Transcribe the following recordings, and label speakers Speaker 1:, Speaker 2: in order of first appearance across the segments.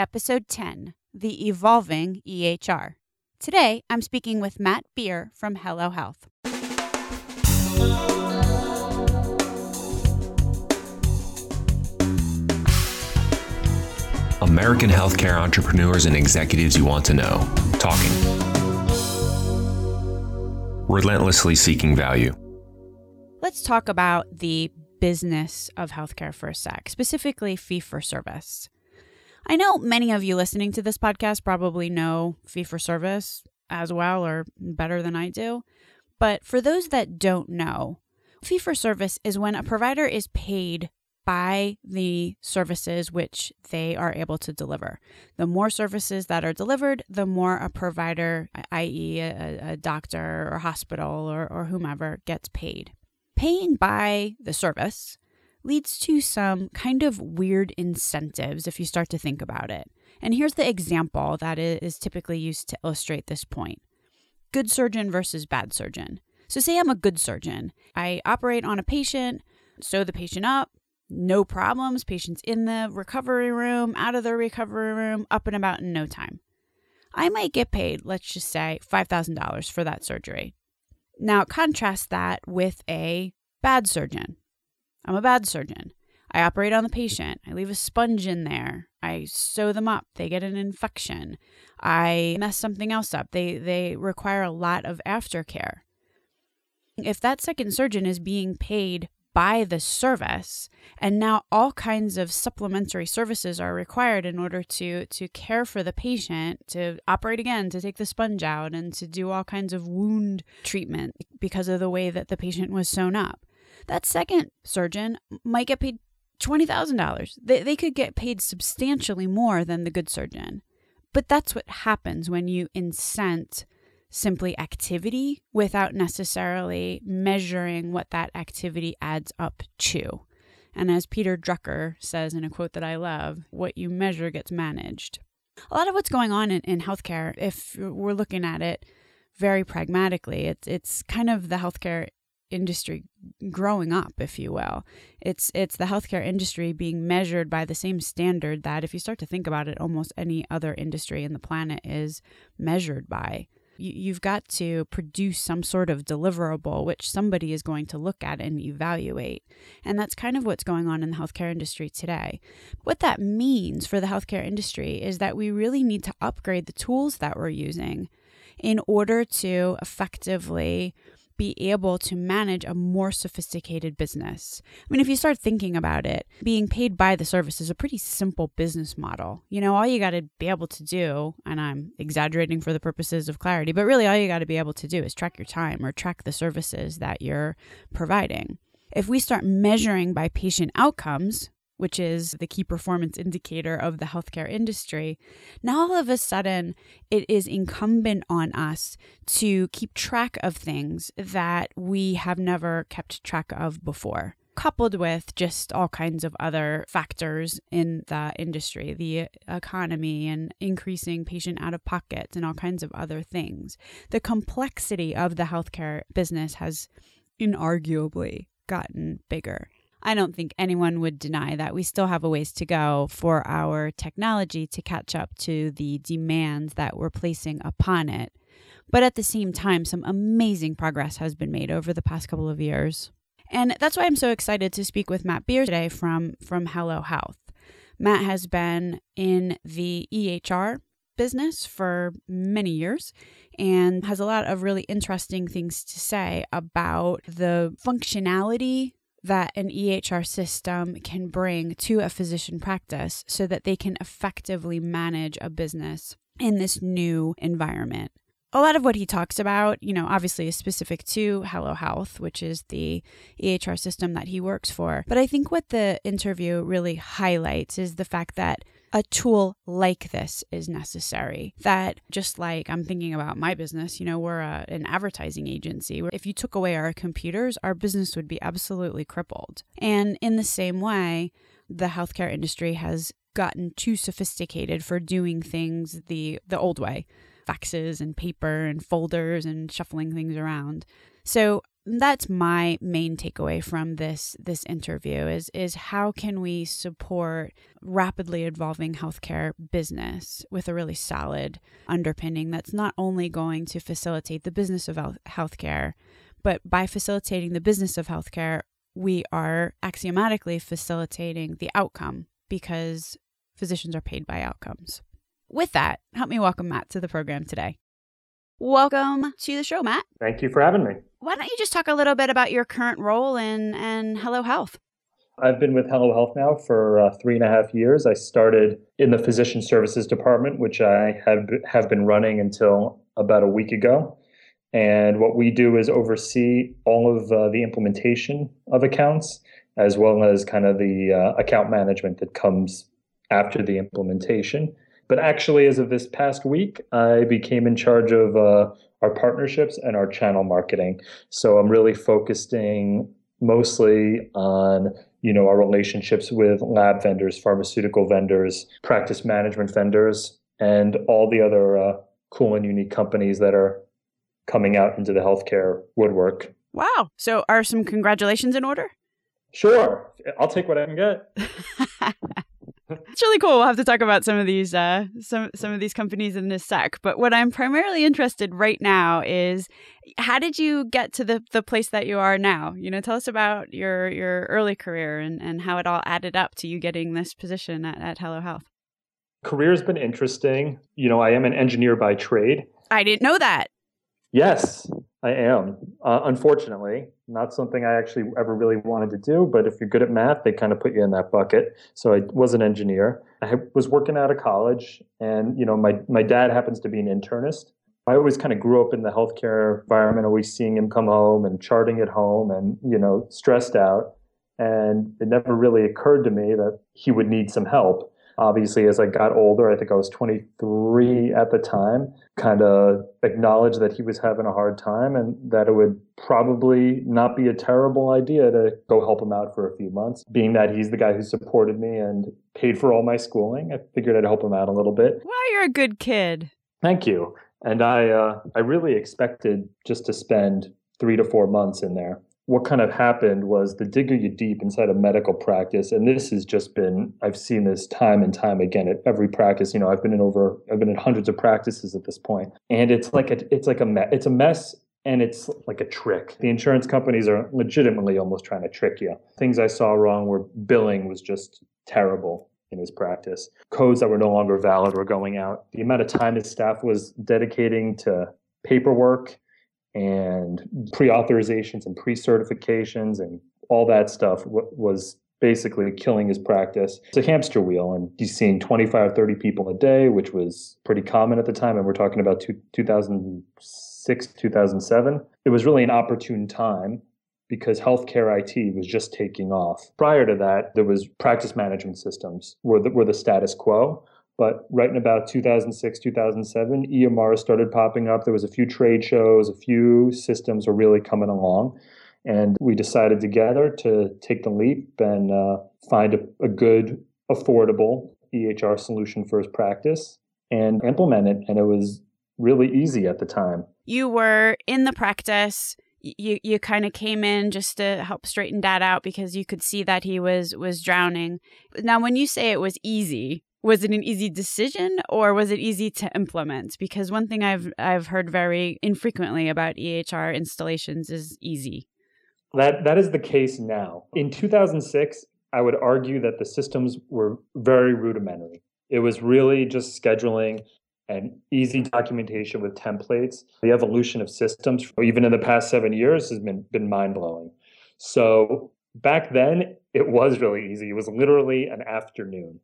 Speaker 1: Episode 10 The Evolving EHR. Today, I'm speaking with Matt Beer from Hello Health.
Speaker 2: American healthcare entrepreneurs and executives you want to know. Talking. Relentlessly seeking value.
Speaker 1: Let's talk about the business of healthcare for a sec, specifically fee for service. I know many of you listening to this podcast probably know fee for service as well or better than I do. But for those that don't know, fee for service is when a provider is paid by the services which they are able to deliver. The more services that are delivered, the more a provider, i.e., a, a doctor or hospital or, or whomever, gets paid. Paying by the service leads to some kind of weird incentives if you start to think about it. And here's the example that is typically used to illustrate this point good surgeon versus bad surgeon. So, say I'm a good surgeon, I operate on a patient, sew the patient up, no problems. Patient's in the recovery room, out of the recovery room, up and about in no time. I might get paid, let's just say, $5,000 for that surgery. Now, contrast that with a bad surgeon. I'm a bad surgeon. I operate on the patient. I leave a sponge in there. I sew them up. They get an infection. I mess something else up. They they require a lot of aftercare. If that second surgeon is being paid by the service and now all kinds of supplementary services are required in order to to care for the patient to operate again to take the sponge out and to do all kinds of wound treatment because of the way that the patient was sewn up that second surgeon might get paid $20,000. They, they could get paid substantially more than the good surgeon. But that's what happens when you incent simply activity without necessarily measuring what that activity adds up to. And as Peter Drucker says in a quote that I love, what you measure gets managed. A lot of what's going on in, in healthcare, if we're looking at it very pragmatically, it's, it's kind of the healthcare industry growing up if you will it's it's the healthcare industry being measured by the same standard that if you start to think about it almost any other industry in the planet is measured by you've got to produce some sort of deliverable which somebody is going to look at and evaluate. And that's kind of what's going on in the healthcare industry today. What that means for the healthcare industry is that we really need to upgrade the tools that we're using in order to effectively be able to manage a more sophisticated business. I mean, if you start thinking about it, being paid by the service is a pretty simple business model. You know, all you got to be able to do, and I'm exaggerating for the purposes of clarity, but really all you got to be able to do is track your time or track the services that you're providing. If we start measuring by patient outcomes, which is the key performance indicator of the healthcare industry, now all of a sudden it is incumbent on us to keep track of things that we have never kept track of before. Coupled with just all kinds of other factors in the industry, the economy, and increasing patient out of pockets, and all kinds of other things. The complexity of the healthcare business has inarguably gotten bigger. I don't think anyone would deny that we still have a ways to go for our technology to catch up to the demands that we're placing upon it. But at the same time, some amazing progress has been made over the past couple of years. And that's why I'm so excited to speak with Matt Beer today from, from Hello Health. Matt has been in the EHR business for many years and has a lot of really interesting things to say about the functionality that an EHR system can bring to a physician practice so that they can effectively manage a business in this new environment. A lot of what he talks about, you know, obviously is specific to Hello Health, which is the EHR system that he works for. But I think what the interview really highlights is the fact that a tool like this is necessary. That just like I'm thinking about my business, you know, we're a, an advertising agency. If you took away our computers, our business would be absolutely crippled. And in the same way, the healthcare industry has gotten too sophisticated for doing things the the old way faxes and paper and folders and shuffling things around so that's my main takeaway from this this interview is is how can we support rapidly evolving healthcare business with a really solid underpinning that's not only going to facilitate the business of healthcare but by facilitating the business of healthcare we are axiomatically facilitating the outcome because physicians are paid by outcomes. With that help me welcome Matt to the program today Welcome to the show, Matt.
Speaker 3: Thank you for having me.
Speaker 1: Why don't you just talk a little bit about your current role in, in Hello Health?
Speaker 3: I've been with Hello Health now for uh, three and a half years. I started in the physician services department, which I have have been running until about a week ago. And what we do is oversee all of uh, the implementation of accounts, as well as kind of the uh, account management that comes after the implementation. But actually, as of this past week, I became in charge of uh, our partnerships and our channel marketing. So I'm really focusing mostly on you know our relationships with lab vendors, pharmaceutical vendors, practice management vendors, and all the other uh, cool and unique companies that are coming out into the healthcare woodwork.
Speaker 1: Wow! So are some congratulations in order?
Speaker 3: Sure, I'll take what I can get.
Speaker 1: it's really cool. We'll have to talk about some of these uh, some some of these companies in this sec. But what I'm primarily interested right now is how did you get to the the place that you are now? You know, tell us about your your early career and and how it all added up to you getting this position at, at Hello Health.
Speaker 3: Career's been interesting. You know, I am an engineer by trade.
Speaker 1: I didn't know that.
Speaker 3: Yes, I am. Uh, unfortunately, not something I actually ever really wanted to do. But if you're good at math, they kind of put you in that bucket. So I was an engineer. I was working out of college, and you know, my my dad happens to be an internist. I always kind of grew up in the healthcare environment, always seeing him come home and charting at home, and you know, stressed out. And it never really occurred to me that he would need some help obviously as i got older i think i was 23 at the time kind of acknowledged that he was having a hard time and that it would probably not be a terrible idea to go help him out for a few months. Being that he's the guy who supported me and paid for all my schooling i figured i'd help him out a little bit.
Speaker 1: Well you're a good kid.
Speaker 3: Thank you. And i uh, i really expected just to spend three to four months in there what kind of happened was the digger you deep inside a medical practice and this has just been i've seen this time and time again at every practice you know i've been in over i've been in hundreds of practices at this point and it's like a it's like a me- it's a mess and it's like a trick. The insurance companies are legitimately almost trying to trick you. Things i saw wrong were billing was just terrible in his practice. Codes that were no longer valid were going out. The amount of time his staff was dedicating to paperwork and pre-authorizations and pre-certifications and all that stuff w- was basically killing his practice. It's a hamster wheel, and he's seeing 25, 30 people a day, which was pretty common at the time. And we're talking about two, 2006, 2007. It was really an opportune time because healthcare IT was just taking off. Prior to that, there was practice management systems were the, were the status quo. But right in about 2006, 2007, EMR started popping up. There was a few trade shows, a few systems were really coming along. And we decided together to take the leap and uh, find a, a good, affordable EHR solution for his practice and implement it. And it was really easy at the time.
Speaker 1: You were in the practice you you kind of came in just to help straighten dad out because you could see that he was was drowning. Now when you say it was easy, was it an easy decision or was it easy to implement? Because one thing I've I've heard very infrequently about EHR installations is easy.
Speaker 3: That that is the case now. In 2006, I would argue that the systems were very rudimentary. It was really just scheduling and easy documentation with templates. The evolution of systems, even in the past seven years, has been been mind blowing. So back then, it was really easy. It was literally an afternoon.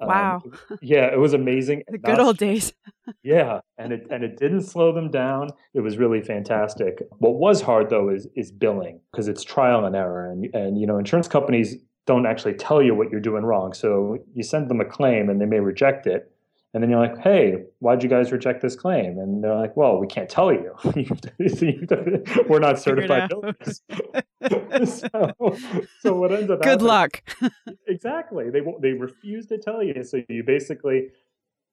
Speaker 1: Um, wow.
Speaker 3: Um, yeah, it was amazing.
Speaker 1: the good old days.
Speaker 3: yeah, and it and it didn't slow them down. It was really fantastic. What was hard though is is billing because it's trial and error, and and you know insurance companies don't actually tell you what you're doing wrong. So you send them a claim and they may reject it, and then you're like, hey, why'd you guys reject this claim? And they're like, well, we can't tell you. We're not certified builders. so, so what ends up
Speaker 1: Good luck.
Speaker 3: exactly. They they refuse to tell you. So you basically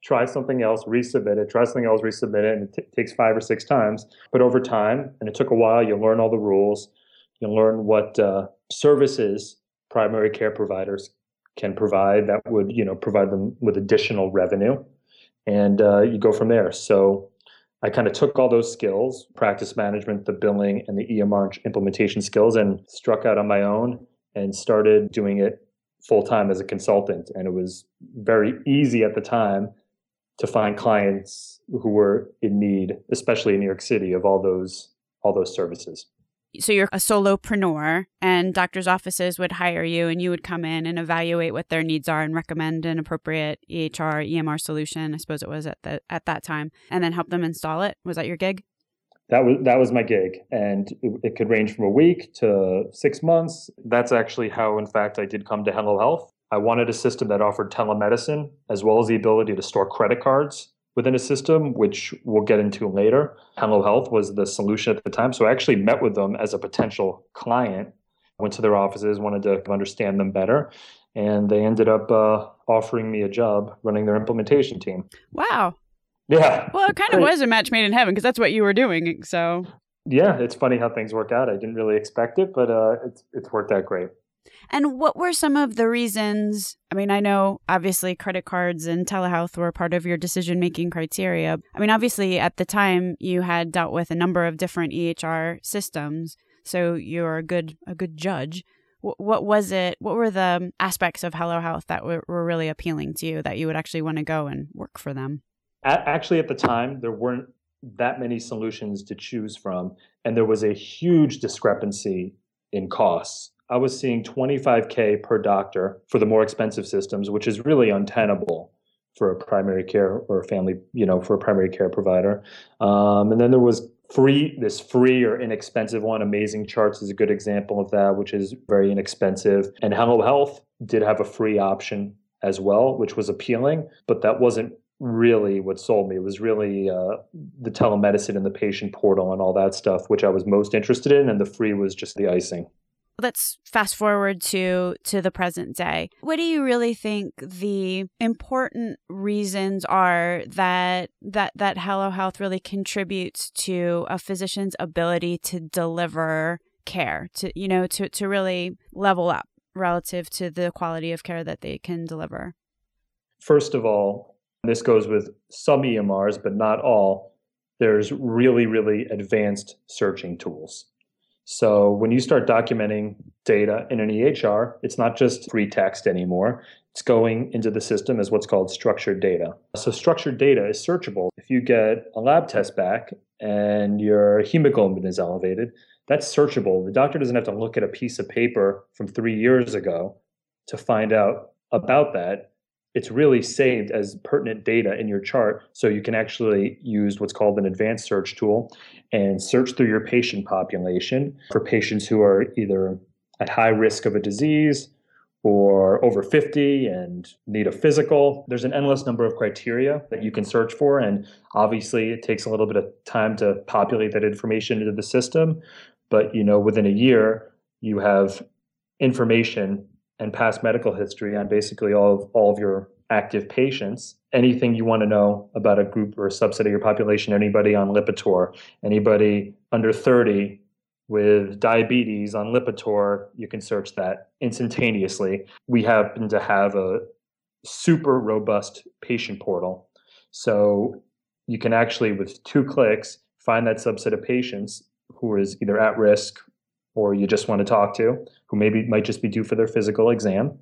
Speaker 3: try something else, resubmit it, try something else, resubmit it, and it t- takes five or six times. But over time, and it took a while, you learn all the rules, you learn what uh, services primary care providers can provide that would you know provide them with additional revenue, and uh, you go from there. So I kind of took all those skills, practice management, the billing, and the EMR implementation skills, and struck out on my own and started doing it full time as a consultant. And it was very easy at the time to find clients who were in need, especially in New York City, of all those all those services.
Speaker 1: So you're a solopreneur, and doctors' offices would hire you, and you would come in and evaluate what their needs are and recommend an appropriate EHR EMR solution. I suppose it was at the at that time, and then help them install it. Was that your gig?
Speaker 3: That was that was my gig, and it, it could range from a week to six months. That's actually how, in fact, I did come to Hello Health. I wanted a system that offered telemedicine as well as the ability to store credit cards within a system, which we'll get into later. Hello Health was the solution at the time. So I actually met with them as a potential client, went to their offices, wanted to understand them better. And they ended up uh, offering me a job running their implementation team.
Speaker 1: Wow.
Speaker 3: Yeah.
Speaker 1: Well, it kind of was a match made in heaven because that's what you were doing. So.
Speaker 3: Yeah, it's funny how things work out. I didn't really expect it, but uh, it's it's worked out great.
Speaker 1: And what were some of the reasons? I mean, I know obviously credit cards and telehealth were part of your decision making criteria. I mean, obviously at the time you had dealt with a number of different EHR systems, so you're a good a good judge. what was it? What were the aspects of Hello Health that were, were really appealing to you that you would actually want to go and work for them?
Speaker 3: Actually, at the time, there weren't that many solutions to choose from, and there was a huge discrepancy in costs. I was seeing 25K per doctor for the more expensive systems, which is really untenable for a primary care or a family, you know, for a primary care provider. Um, and then there was free, this free or inexpensive one. Amazing Charts is a good example of that, which is very inexpensive. And Hello Health did have a free option as well, which was appealing, but that wasn't really what sold me. It was really uh, the telemedicine and the patient portal and all that stuff, which I was most interested in. And the free was just the icing
Speaker 1: let's fast forward to to the present day. What do you really think the important reasons are that that that hello health really contributes to a physician's ability to deliver care to you know to to really level up relative to the quality of care that they can deliver?
Speaker 3: First of all this goes with some emrs but not all. There's really really advanced searching tools so when you start documenting data in an EHR, it's not just free text anymore. It's going into the system as what's called structured data. So structured data is searchable. If you get a lab test back and your hemoglobin is elevated, that's searchable. The doctor doesn't have to look at a piece of paper from three years ago to find out about that it's really saved as pertinent data in your chart. So you can actually use what's called an advanced search tool and search through your patient population for patients who are either at high risk of a disease or over 50 and need a physical. There's an endless number of criteria that you can search for. And obviously, it takes a little bit of time to populate that information into the system. But you know, within a year, you have information and past medical history on basically all of, all of your active patients. Anything you want to know about a group or a subset of your population, anybody on Lipitor, anybody under 30 with diabetes on Lipitor, you can search that instantaneously. We happen to have a super robust patient portal. So you can actually, with two clicks, find that subset of patients who is either at risk or you just want to talk to, who maybe might just be due for their physical exam.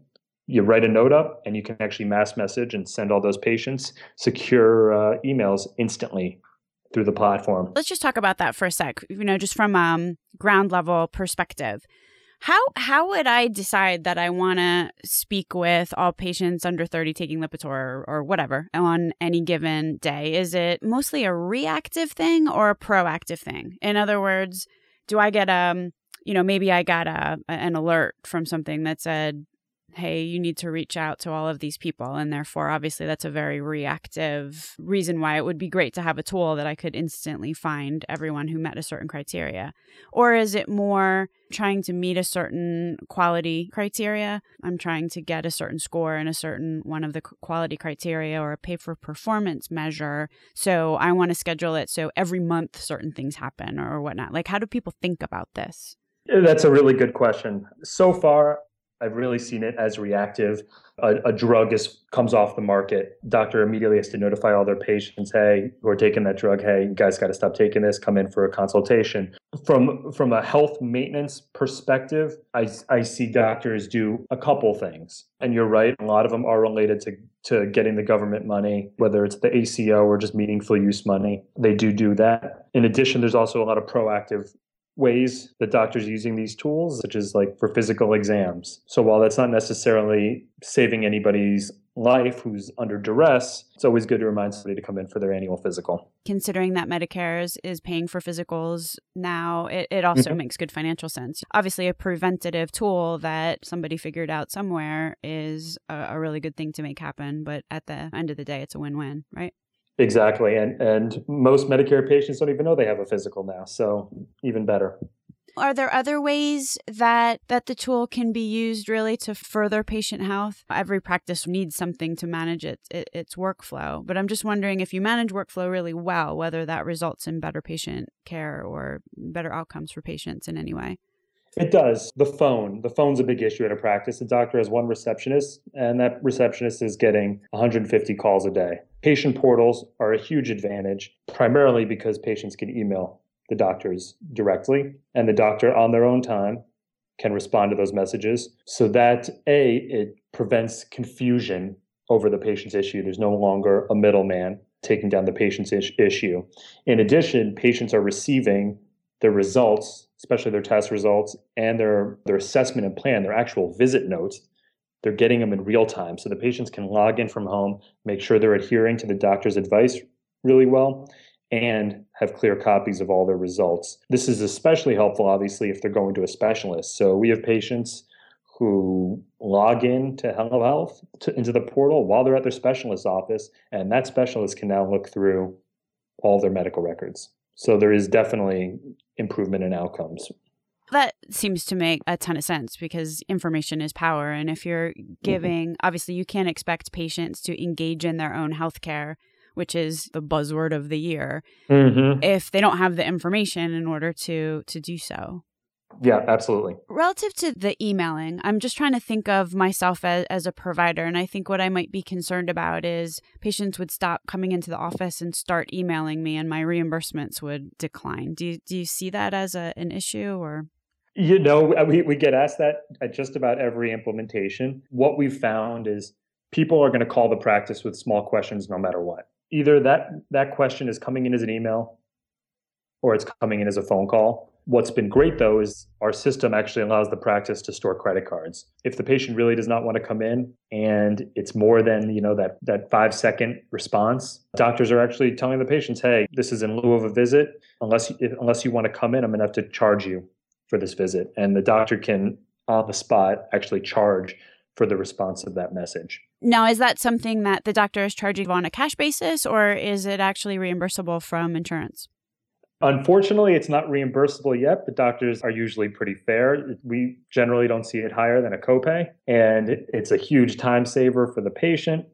Speaker 3: You write a note up and you can actually mass message and send all those patients secure uh, emails instantly through the platform.
Speaker 1: Let's just talk about that for a sec. You know, just from um, ground level perspective. How how would I decide that I want to speak with all patients under 30 taking Lipitor or, or whatever on any given day? Is it mostly a reactive thing or a proactive thing? In other words, do I get um you know, maybe I got a an alert from something that said hey, you need to reach out to all of these people. And therefore, obviously, that's a very reactive reason why it would be great to have a tool that I could instantly find everyone who met a certain criteria. Or is it more trying to meet a certain quality criteria? I'm trying to get a certain score in a certain one of the quality criteria or a pay for performance measure. So I want to schedule it so every month certain things happen or whatnot. Like, how do people think about this?
Speaker 3: That's a really good question. So far, I've really seen it as reactive. A, a, drug is comes off the market. Doctor immediately has to notify all their patients, "Hey, who are taking that drug? Hey, you guys got to stop taking this. Come in for a consultation." From from a health maintenance perspective, I I see doctors do a couple things, and you're right. A lot of them are related to to getting the government money, whether it's the ACO or just meaningful use money. They do do that. In addition, there's also a lot of proactive ways that doctors using these tools, such as like for physical exams. So while that's not necessarily saving anybody's life who's under duress, it's always good to remind somebody to come in for their annual physical.
Speaker 1: Considering that Medicare is, is paying for physicals now, it, it also mm-hmm. makes good financial sense. Obviously, a preventative tool that somebody figured out somewhere is a, a really good thing to make happen. But at the end of the day, it's a win win, right?
Speaker 3: Exactly. And and most Medicare patients don't even know they have a physical now. So even better.
Speaker 1: Are there other ways that that the tool can be used really to further patient health? Every practice needs something to manage it, it, its workflow, but I'm just wondering if you manage workflow really well, whether that results in better patient care or better outcomes for patients in any way.
Speaker 3: It does. The phone. The phone's a big issue at a practice. The doctor has one receptionist, and that receptionist is getting 150 calls a day. Patient portals are a huge advantage, primarily because patients can email the doctors directly, and the doctor on their own time can respond to those messages. So that A, it prevents confusion over the patient's issue. There's no longer a middleman taking down the patient's is- issue. In addition, patients are receiving the results, especially their test results and their, their assessment and plan, their actual visit notes they're getting them in real time. So the patients can log in from home, make sure they're adhering to the doctor's advice really well, and have clear copies of all their results. This is especially helpful, obviously, if they're going to a specialist. So we have patients who log in to Health to, into the portal while they're at their specialist office, and that specialist can now look through all their medical records. So there is definitely improvement in outcomes
Speaker 1: that seems to make a ton of sense because information is power. And if you're mm-hmm. giving, obviously, you can't expect patients to engage in their own healthcare, which is the buzzword of the year, mm-hmm. if they don't have the information in order to to do so.
Speaker 3: Yeah, absolutely.
Speaker 1: Relative to the emailing, I'm just trying to think of myself as, as a provider. And I think what I might be concerned about is patients would stop coming into the office and start emailing me, and my reimbursements would decline. Do you, do you see that as a, an issue or?
Speaker 3: You know, uh, we, we get asked that at just about every implementation. What we've found is people are going to call the practice with small questions no matter what. Either that that question is coming in as an email or it's coming in as a phone call. What's been great though is our system actually allows the practice to store credit cards. If the patient really does not want to come in and it's more than, you know, that that 5 second response, doctors are actually telling the patients, "Hey, this is in lieu of a visit. Unless unless you want to come in, I'm going to have to charge you for this visit. And the doctor can, on the spot, actually charge for the response of that message.
Speaker 1: Now, is that something that the doctor is charging on a cash basis, or is it actually reimbursable from insurance?
Speaker 3: Unfortunately, it's not reimbursable yet, but doctors are usually pretty fair. We generally don't see it higher than a copay, and it's a huge time saver for the patient,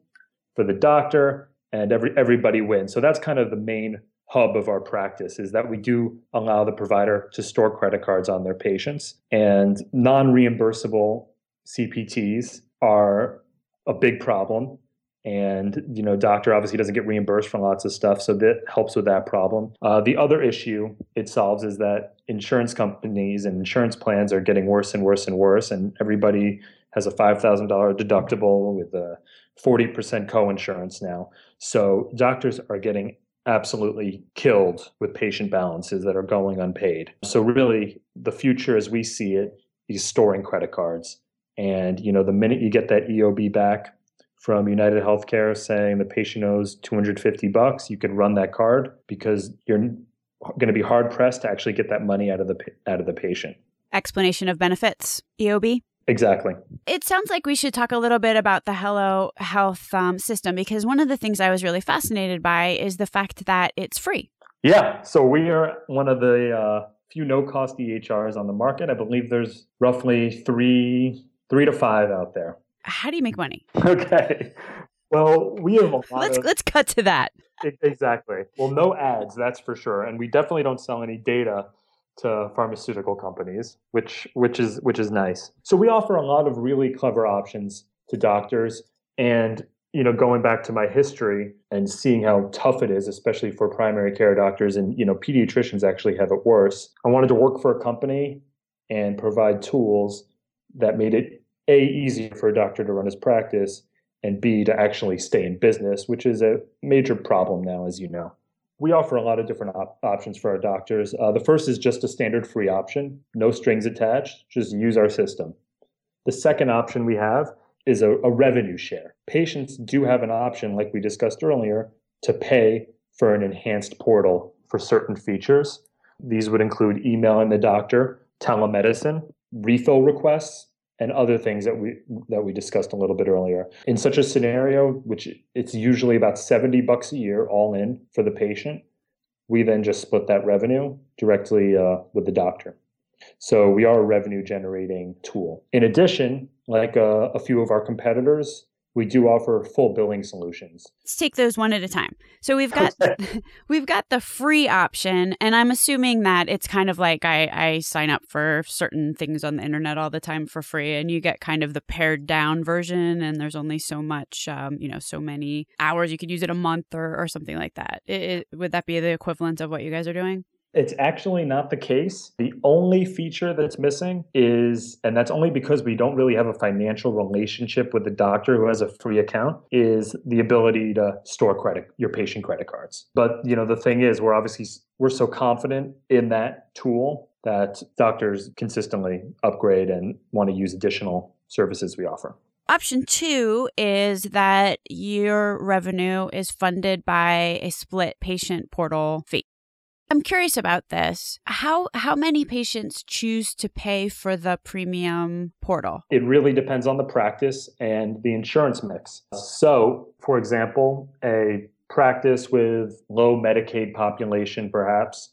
Speaker 3: for the doctor, and every everybody wins. So that's kind of the main hub of our practice is that we do allow the provider to store credit cards on their patients and non-reimbursable CPTs are a big problem. And you know doctor obviously doesn't get reimbursed for lots of stuff so that helps with that problem. Uh, the other issue it solves is that insurance companies and insurance plans are getting worse and worse and worse and everybody has a $5000 deductible with a 40% co-insurance now. So doctors are getting absolutely killed with patient balances that are going unpaid. So really the future as we see it is storing credit cards. And you know, the minute you get that EOB back from United Healthcare saying the patient owes 250 bucks, you can run that card because you're going to be hard pressed to actually get that money out of the out of the patient.
Speaker 1: Explanation of benefits, EOB.
Speaker 3: Exactly.
Speaker 1: It sounds like we should talk a little bit about the Hello Health um, system because one of the things I was really fascinated by is the fact that it's free.
Speaker 3: Yeah. So we are one of the uh, few no cost EHRs on the market. I believe there's roughly three, three to five out there.
Speaker 1: How do you make money?
Speaker 3: Okay. Well, we have a lot
Speaker 1: let's
Speaker 3: of,
Speaker 1: let's cut to that.
Speaker 3: Exactly. Well, no ads, that's for sure, and we definitely don't sell any data to pharmaceutical companies, which which is which is nice. So we offer a lot of really clever options to doctors and you know going back to my history and seeing how tough it is especially for primary care doctors and you know pediatricians actually have it worse. I wanted to work for a company and provide tools that made it a easier for a doctor to run his practice and b to actually stay in business, which is a major problem now as you know we offer a lot of different op- options for our doctors. Uh, the first is just a standard free option, no strings attached, just use our system. The second option we have is a, a revenue share. Patients do have an option, like we discussed earlier, to pay for an enhanced portal for certain features. These would include emailing the doctor, telemedicine, refill requests, and other things that we that we discussed a little bit earlier. In such a scenario, which it's usually about 70 bucks a year all in for the patient, we then just split that revenue directly uh, with the doctor. So we are a revenue generating tool. In addition, like uh, a few of our competitors, we do offer full billing solutions.
Speaker 1: Let's take those one at a time. So we've got we've got the free option, and I'm assuming that it's kind of like I, I sign up for certain things on the internet all the time for free, and you get kind of the pared down version, and there's only so much, um, you know, so many hours you could use it a month or, or something like that. It, it, would that be the equivalent of what you guys are doing?
Speaker 3: It's actually not the case. The only feature that's missing is, and that's only because we don't really have a financial relationship with the doctor who has a free account, is the ability to store credit, your patient credit cards. But, you know, the thing is, we're obviously, we're so confident in that tool that doctors consistently upgrade and want to use additional services we offer.
Speaker 1: Option two is that your revenue is funded by a split patient portal fee. I'm curious about this. How how many patients choose to pay for the premium portal?
Speaker 3: It really depends on the practice and the insurance mix. So, for example, a practice with low Medicaid population perhaps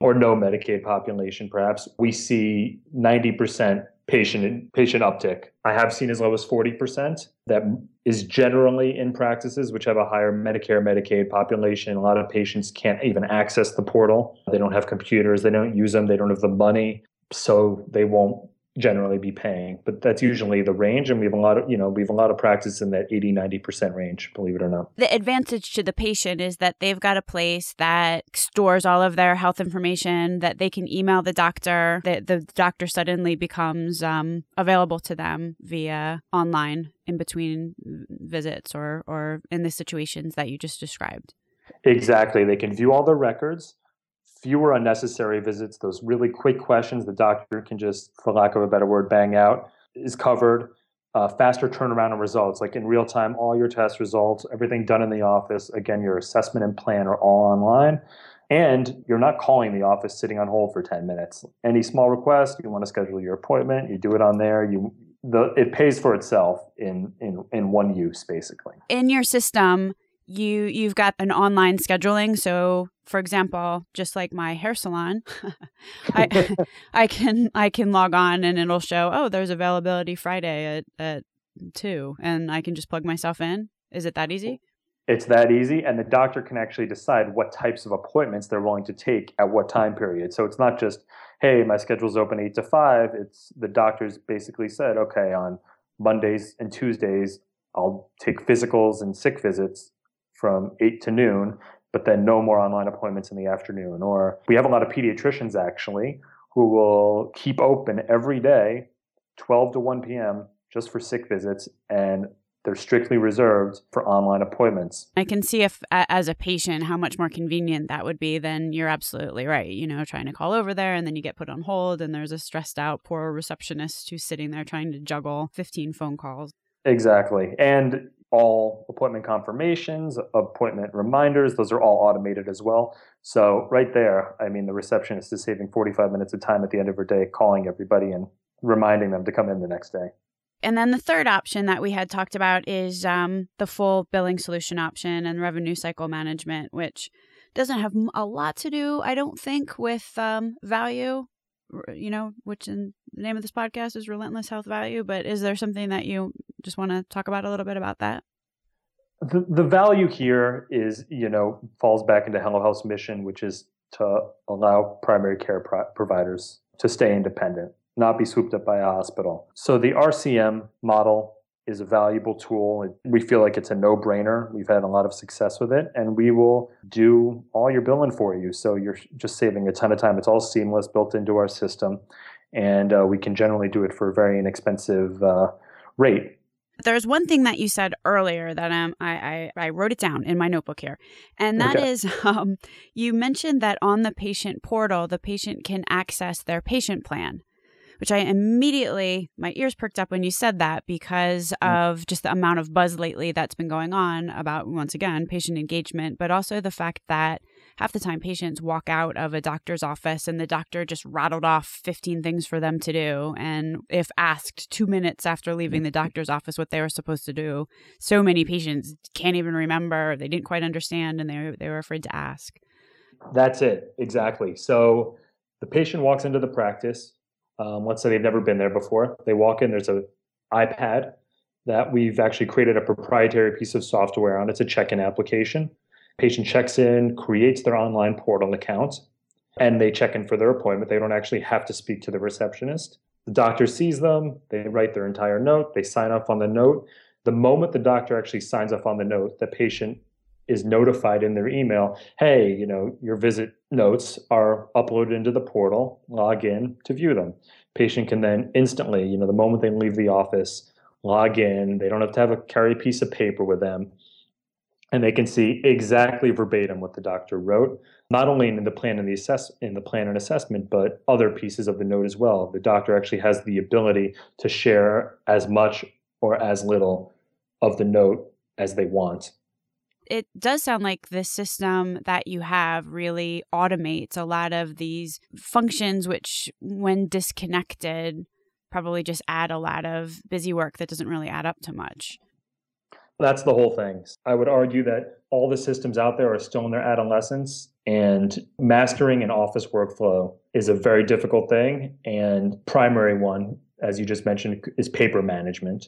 Speaker 3: or no Medicaid population perhaps, we see 90% patient patient uptick. I have seen as low as 40%. That is generally in practices which have a higher Medicare Medicaid population. A lot of patients can't even access the portal. They don't have computers, they don't use them, they don't have the money, so they won't generally be paying. But that's usually the range. And we have a lot of, you know, we have a lot of practice in that 80, 90% range, believe it or not.
Speaker 1: The advantage to the patient is that they've got a place that stores all of their health information, that they can email the doctor, that the doctor suddenly becomes um, available to them via online in between visits or, or in the situations that you just described.
Speaker 3: Exactly. They can view all their records fewer unnecessary visits, those really quick questions the doctor can just, for lack of a better word, bang out is covered. Uh, faster turnaround of results, like in real time, all your test results, everything done in the office. Again, your assessment and plan are all online. And you're not calling the office sitting on hold for 10 minutes. Any small request, you want to schedule your appointment, you do it on there. You the it pays for itself in in in one use basically.
Speaker 1: In your system, you you've got an online scheduling. So for example just like my hair salon i i can i can log on and it'll show oh there's availability friday at at 2 and i can just plug myself in. Is it that easy?
Speaker 3: It's that easy and the doctor can actually decide what types of appointments they're willing to take at what time period. So it's not just hey my schedule's open 8 to 5 it's the doctor's basically said okay on mondays and tuesdays i'll take physicals and sick visits from 8 to noon, but then no more online appointments in the afternoon. Or we have a lot of pediatricians actually who will keep open every day, 12 to 1 p.m., just for sick visits. And they're strictly reserved for online appointments.
Speaker 1: I can see if, as a patient, how much more convenient that would be. Then you're absolutely right. You know, trying to call over there and then you get put on hold, and there's a stressed out poor receptionist who's sitting there trying to juggle 15 phone calls.
Speaker 3: Exactly. And all appointment confirmations, appointment reminders, those are all automated as well. So right there, I mean, the receptionist is saving 45 minutes of time at the end of her day calling everybody and reminding them to come in the next day.
Speaker 1: And then the third option that we had talked about is um, the full billing solution option and revenue cycle management, which doesn't have a lot to do, I don't think, with um, value, you know, which in the name of this podcast is Relentless Health Value. But is there something that you just want to talk about a little bit about that?
Speaker 3: The, the value here is, you know, falls back into Hello Health's mission, which is to allow primary care pro- providers to stay independent not be swooped up by a hospital. So the RCM model is a valuable tool. We feel like it's a no brainer. We've had a lot of success with it, and we will do all your billing for you. So you're just saving a ton of time. It's all seamless, built into our system, and uh, we can generally do it for a very inexpensive uh, rate.
Speaker 1: There's one thing that you said earlier that um, I, I, I wrote it down in my notebook here, and that okay. is um, you mentioned that on the patient portal, the patient can access their patient plan which I immediately, my ears perked up when you said that because mm. of just the amount of buzz lately that's been going on about, once again, patient engagement, but also the fact that half the time patients walk out of a doctor's office and the doctor just rattled off 15 things for them to do. And if asked two minutes after leaving the doctor's office what they were supposed to do, so many patients can't even remember, they didn't quite understand, and they, they were afraid to ask.
Speaker 3: That's it, exactly. So the patient walks into the practice, um, let's say they've never been there before. They walk in, there's an iPad that we've actually created a proprietary piece of software on. It's a check in application. Patient checks in, creates their online portal account, and they check in for their appointment. They don't actually have to speak to the receptionist. The doctor sees them, they write their entire note, they sign off on the note. The moment the doctor actually signs off on the note, the patient is notified in their email, hey, you know, your visit notes are uploaded into the portal, log in to view them. Patient can then instantly, you know, the moment they leave the office, log in. They don't have to have a carry a piece of paper with them. And they can see exactly verbatim what the doctor wrote, not only in the plan and the assess in the plan and assessment, but other pieces of the note as well. The doctor actually has the ability to share as much or as little of the note as they want
Speaker 1: it does sound like the system that you have really automates a lot of these functions, which, when disconnected, probably just add a lot of busy work that doesn't really add up to much.
Speaker 3: That's the whole thing. I would argue that all the systems out there are still in their adolescence, and mastering an office workflow is a very difficult thing. And primary one, as you just mentioned, is paper management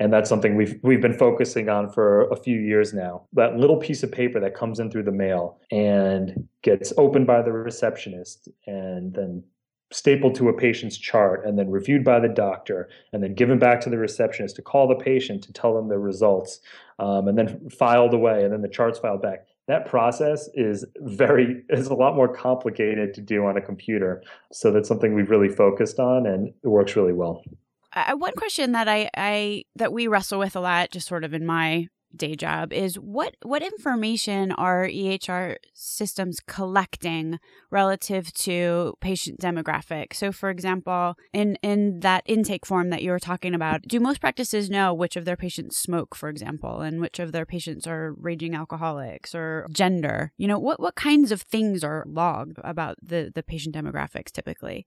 Speaker 3: and that's something we've we've been focusing on for a few years now. That little piece of paper that comes in through the mail and gets opened by the receptionist and then stapled to a patient's chart and then reviewed by the doctor and then given back to the receptionist to call the patient to tell them the results um, and then filed away and then the charts filed back. That process is very is a lot more complicated to do on a computer. So that's something we've really focused on and it works really well
Speaker 1: one question that I, I that we wrestle with a lot, just sort of in my day job, is what what information are EHR systems collecting relative to patient demographic? So, for example, in in that intake form that you were talking about, do most practices know which of their patients smoke, for example, and which of their patients are raging alcoholics or gender? You know, what what kinds of things are logged about the the patient demographics typically?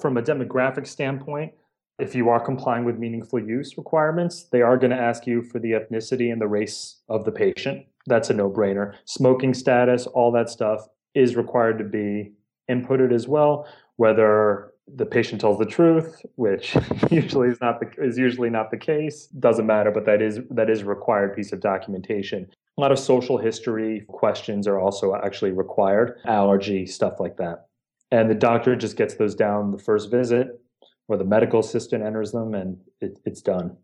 Speaker 3: From a demographic standpoint, if you are complying with meaningful use requirements, they are going to ask you for the ethnicity and the race of the patient. That's a no brainer. Smoking status, all that stuff is required to be inputted as well, whether the patient tells the truth, which usually is not the is usually not the case. Doesn't matter, but that is that is a required piece of documentation. A lot of social history questions are also actually required, allergy, stuff like that. And the doctor just gets those down the first visit or the medical assistant enters them and it, it's done.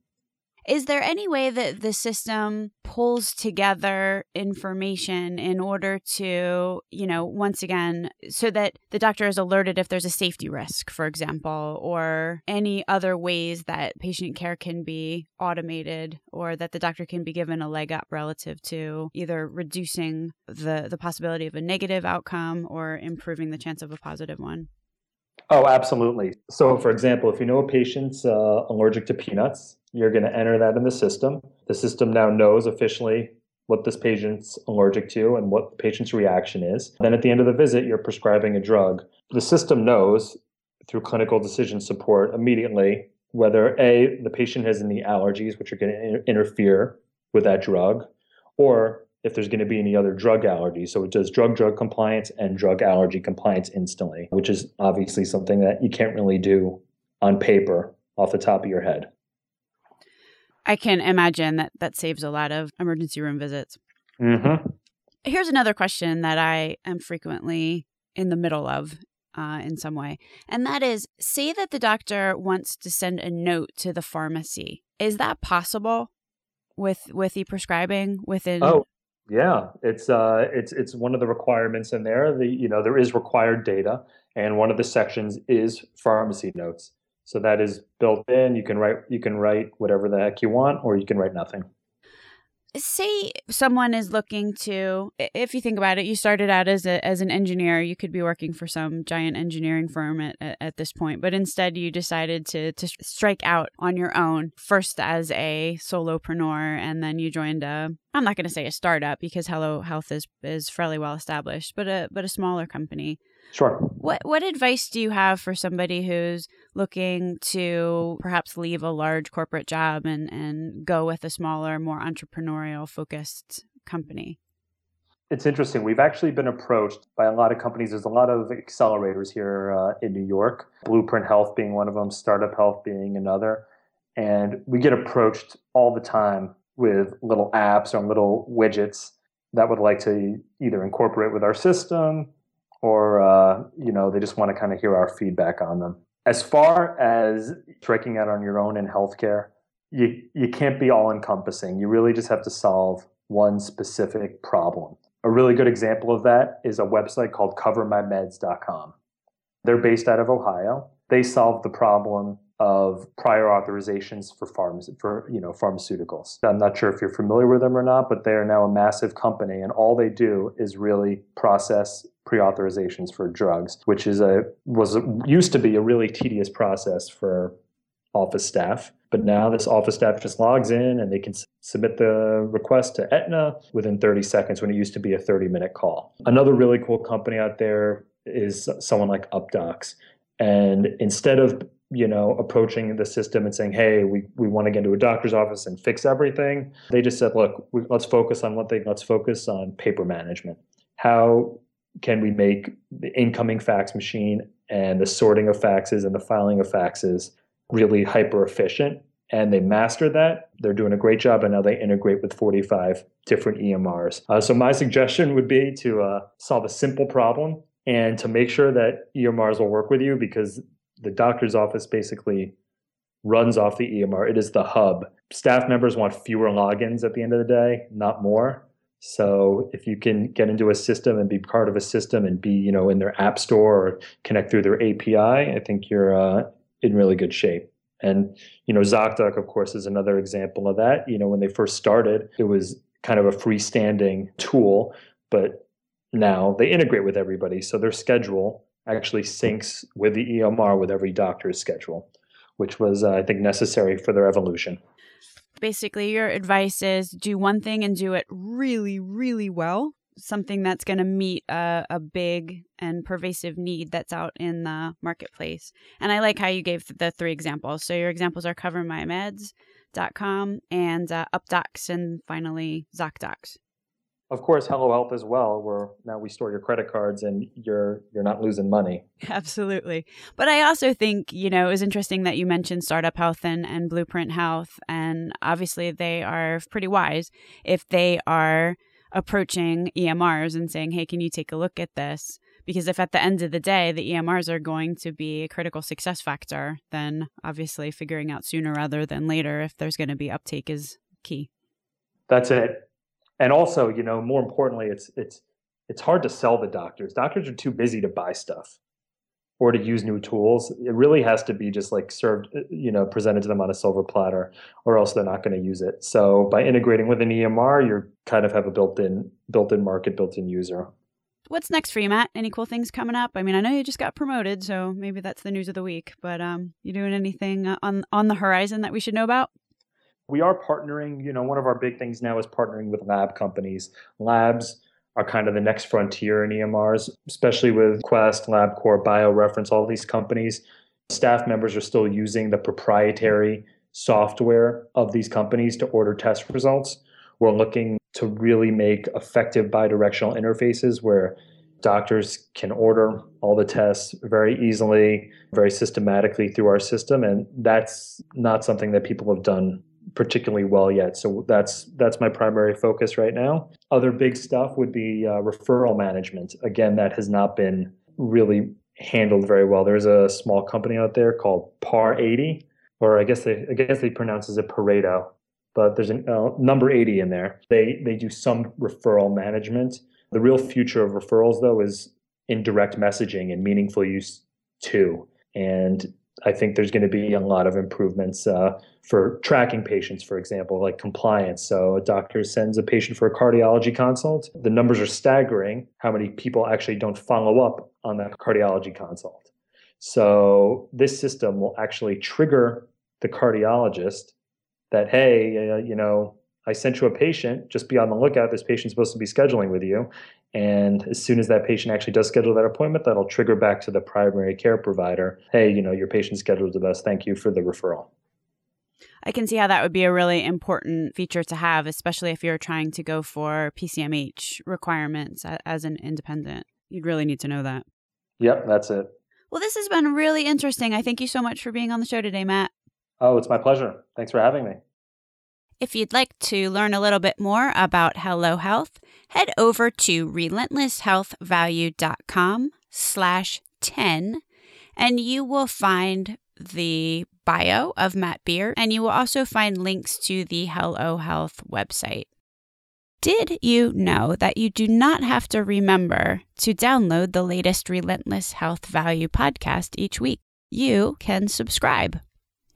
Speaker 1: Is there any way that the system pulls together information in order to, you know, once again, so that the doctor is alerted if there's a safety risk, for example, or any other ways that patient care can be automated or that the doctor can be given a leg up relative to either reducing the, the possibility of a negative outcome or improving the chance of a positive one?
Speaker 3: Oh, absolutely. So, for example, if you know a patient's uh, allergic to peanuts, you're going to enter that in the system. The system now knows officially what this patient's allergic to and what the patient's reaction is. Then at the end of the visit, you're prescribing a drug. The system knows through clinical decision support immediately whether A, the patient has any allergies which are going to interfere with that drug, or if there's going to be any other drug allergies. So it does drug drug compliance and drug allergy compliance instantly, which is obviously something that you can't really do on paper off the top of your head.
Speaker 1: I can imagine that that saves a lot of emergency room visits.
Speaker 3: Mm-hmm.
Speaker 1: Here's another question that I am frequently in the middle of uh, in some way, and that is say that the doctor wants to send a note to the pharmacy. Is that possible with with e prescribing within?
Speaker 3: Oh, yeah, it's uh, it's it's one of the requirements in there. The you know there is required data, and one of the sections is pharmacy notes. So that is built in. You can write you can write whatever the heck you want, or you can write nothing
Speaker 1: say someone is looking to if you think about it you started out as a as an engineer you could be working for some giant engineering firm at, at this point but instead you decided to to strike out on your own first as a solopreneur and then you joined a I'm not going to say a startup because Hello Health is is fairly well established but a but a smaller company
Speaker 3: Sure.
Speaker 1: What what advice do you have for somebody who's looking to perhaps leave a large corporate job and, and go with a smaller, more entrepreneurial focused company?
Speaker 3: It's interesting. We've actually been approached by a lot of companies. There's a lot of accelerators here uh, in New York, Blueprint Health being one of them, Startup Health being another. And we get approached all the time with little apps or little widgets that would like to either incorporate with our system or uh, you know they just want to kind of hear our feedback on them. As far as striking out on your own in healthcare, you you can't be all encompassing. You really just have to solve one specific problem. A really good example of that is a website called CoverMyMeds.com. They're based out of Ohio. They solve the problem of prior authorizations for pharma, for you know pharmaceuticals. I'm not sure if you're familiar with them or not, but they are now a massive company, and all they do is really process pre-authorizations for drugs, which is a was a, used to be a really tedious process for office staff. But now this office staff just logs in and they can submit the request to Aetna within 30 seconds when it used to be a 30 minute call. Another really cool company out there is someone like Updox. And instead of you know approaching the system and saying hey we, we want to get into a doctor's office and fix everything they just said look we, let's focus on one thing let's focus on paper management how can we make the incoming fax machine and the sorting of faxes and the filing of faxes really hyper efficient? And they mastered that. They're doing a great job, and now they integrate with 45 different EMRs. Uh, so, my suggestion would be to uh, solve a simple problem and to make sure that EMRs will work with you because the doctor's office basically runs off the EMR. It is the hub. Staff members want fewer logins at the end of the day, not more. So if you can get into a system and be part of a system and be, you know, in their app store or connect through their API, I think you're uh, in really good shape. And you know, ZocDoc, of course, is another example of that. You know, when they first started, it was kind of a freestanding tool, but now they integrate with everybody, so their schedule actually syncs with the EMR with every doctor's schedule, which was, uh, I think, necessary for their evolution.
Speaker 1: Basically your advice is do one thing and do it really really well something that's going to meet a, a big and pervasive need that's out in the marketplace. And i like how you gave the three examples. So your examples are covermymeds.com and uh, updox and finally zocdocs
Speaker 3: of course hello health as well where now we store your credit cards and you're you're not losing money.
Speaker 1: Absolutely. But i also think you know it was interesting that you mentioned startup health and, and blueprint health and obviously they are pretty wise if they are approaching emrs and saying hey can you take a look at this? Because if at the end of the day the emrs are going to be a critical success factor then obviously figuring out sooner rather than later if there's going to be uptake is key.
Speaker 3: That's it and also, you know, more importantly, it's it's it's hard to sell the doctors. Doctors are too busy to buy stuff or to use new tools. It really has to be just like served, uh, you know, presented to them on a silver platter, or else they're not going to use it. So by integrating with an EMR, you kind of have a built-in built-in market, built-in user.
Speaker 1: What's next for you, Matt? Any cool things coming up? I mean, I know you just got promoted, so maybe that's the news of the week. But um, you doing anything uh, on on the horizon that we should know about?
Speaker 3: We are partnering. You know, one of our big things now is partnering with lab companies. Labs are kind of the next frontier in EMRs, especially with Quest, LabCorp, BioReference, all these companies. staff members are still using the proprietary software of these companies to order test results. We're looking to really make effective bidirectional interfaces where doctors can order all the tests very easily, very systematically through our system. And that's not something that people have done particularly well yet. So that's that's my primary focus right now. Other big stuff would be uh, referral management. Again, that has not been really handled very well. There's a small company out there called Par 80, or I guess they I guess they pronounces it Pareto, but there's a uh, number 80 in there. They they do some referral management. The real future of referrals though is in direct messaging and meaningful use too. And I think there's going to be a lot of improvements uh, for tracking patients, for example, like compliance. So a doctor sends a patient for a cardiology consult. The numbers are staggering how many people actually don't follow up on that cardiology consult. So this system will actually trigger the cardiologist that, hey, uh, you know, I sent you a patient, just be on the lookout. This patient's supposed to be scheduling with you. And as soon as that patient actually does schedule that appointment, that'll trigger back to the primary care provider. Hey, you know, your patient's scheduled with us. Thank you for the referral.
Speaker 1: I can see how that would be a really important feature to have, especially if you're trying to go for PCMH requirements as an independent. You'd really need to know that.
Speaker 3: Yep, that's it.
Speaker 1: Well, this has been really interesting. I thank you so much for being on the show today, Matt.
Speaker 3: Oh, it's my pleasure. Thanks for having me.
Speaker 1: If you'd like to learn a little bit more about Hello Health, head over to relentlesshealthvalue.com slash 10 and you will find the bio of Matt Beer and you will also find links to the Hello Health website. Did you know that you do not have to remember to download the latest Relentless Health Value podcast each week? You can subscribe.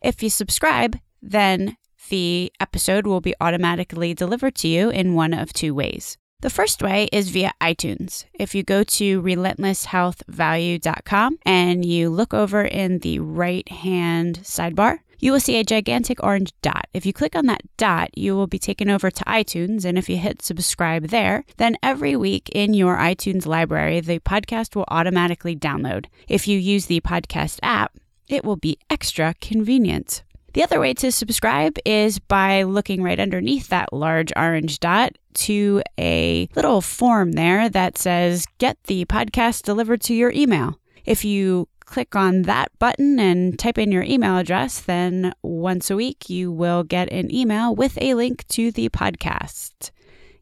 Speaker 1: If you subscribe, then the episode will be automatically delivered to you in one of two ways. The first way is via iTunes. If you go to relentlesshealthvalue.com and you look over in the right hand sidebar, you will see a gigantic orange dot. If you click on that dot, you will be taken over to iTunes. And if you hit subscribe there, then every week in your iTunes library, the podcast will automatically download. If you use the podcast app, it will be extra convenient. The other way to subscribe is by looking right underneath that large orange dot to a little form there that says Get the podcast delivered to your email. If you click on that button and type in your email address, then once a week you will get an email with a link to the podcast.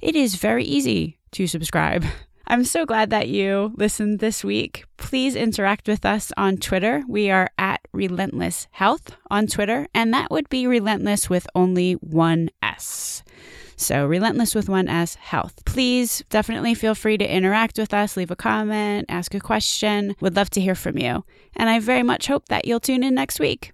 Speaker 1: It is very easy to subscribe. I'm so glad that you listened this week. Please interact with us on Twitter. We are at Relentless Health on Twitter, and that would be Relentless with only one S. So, Relentless with one S Health. Please definitely feel free to interact with us, leave a comment, ask a question. Would love to hear from you. And I very much hope that you'll tune in next week.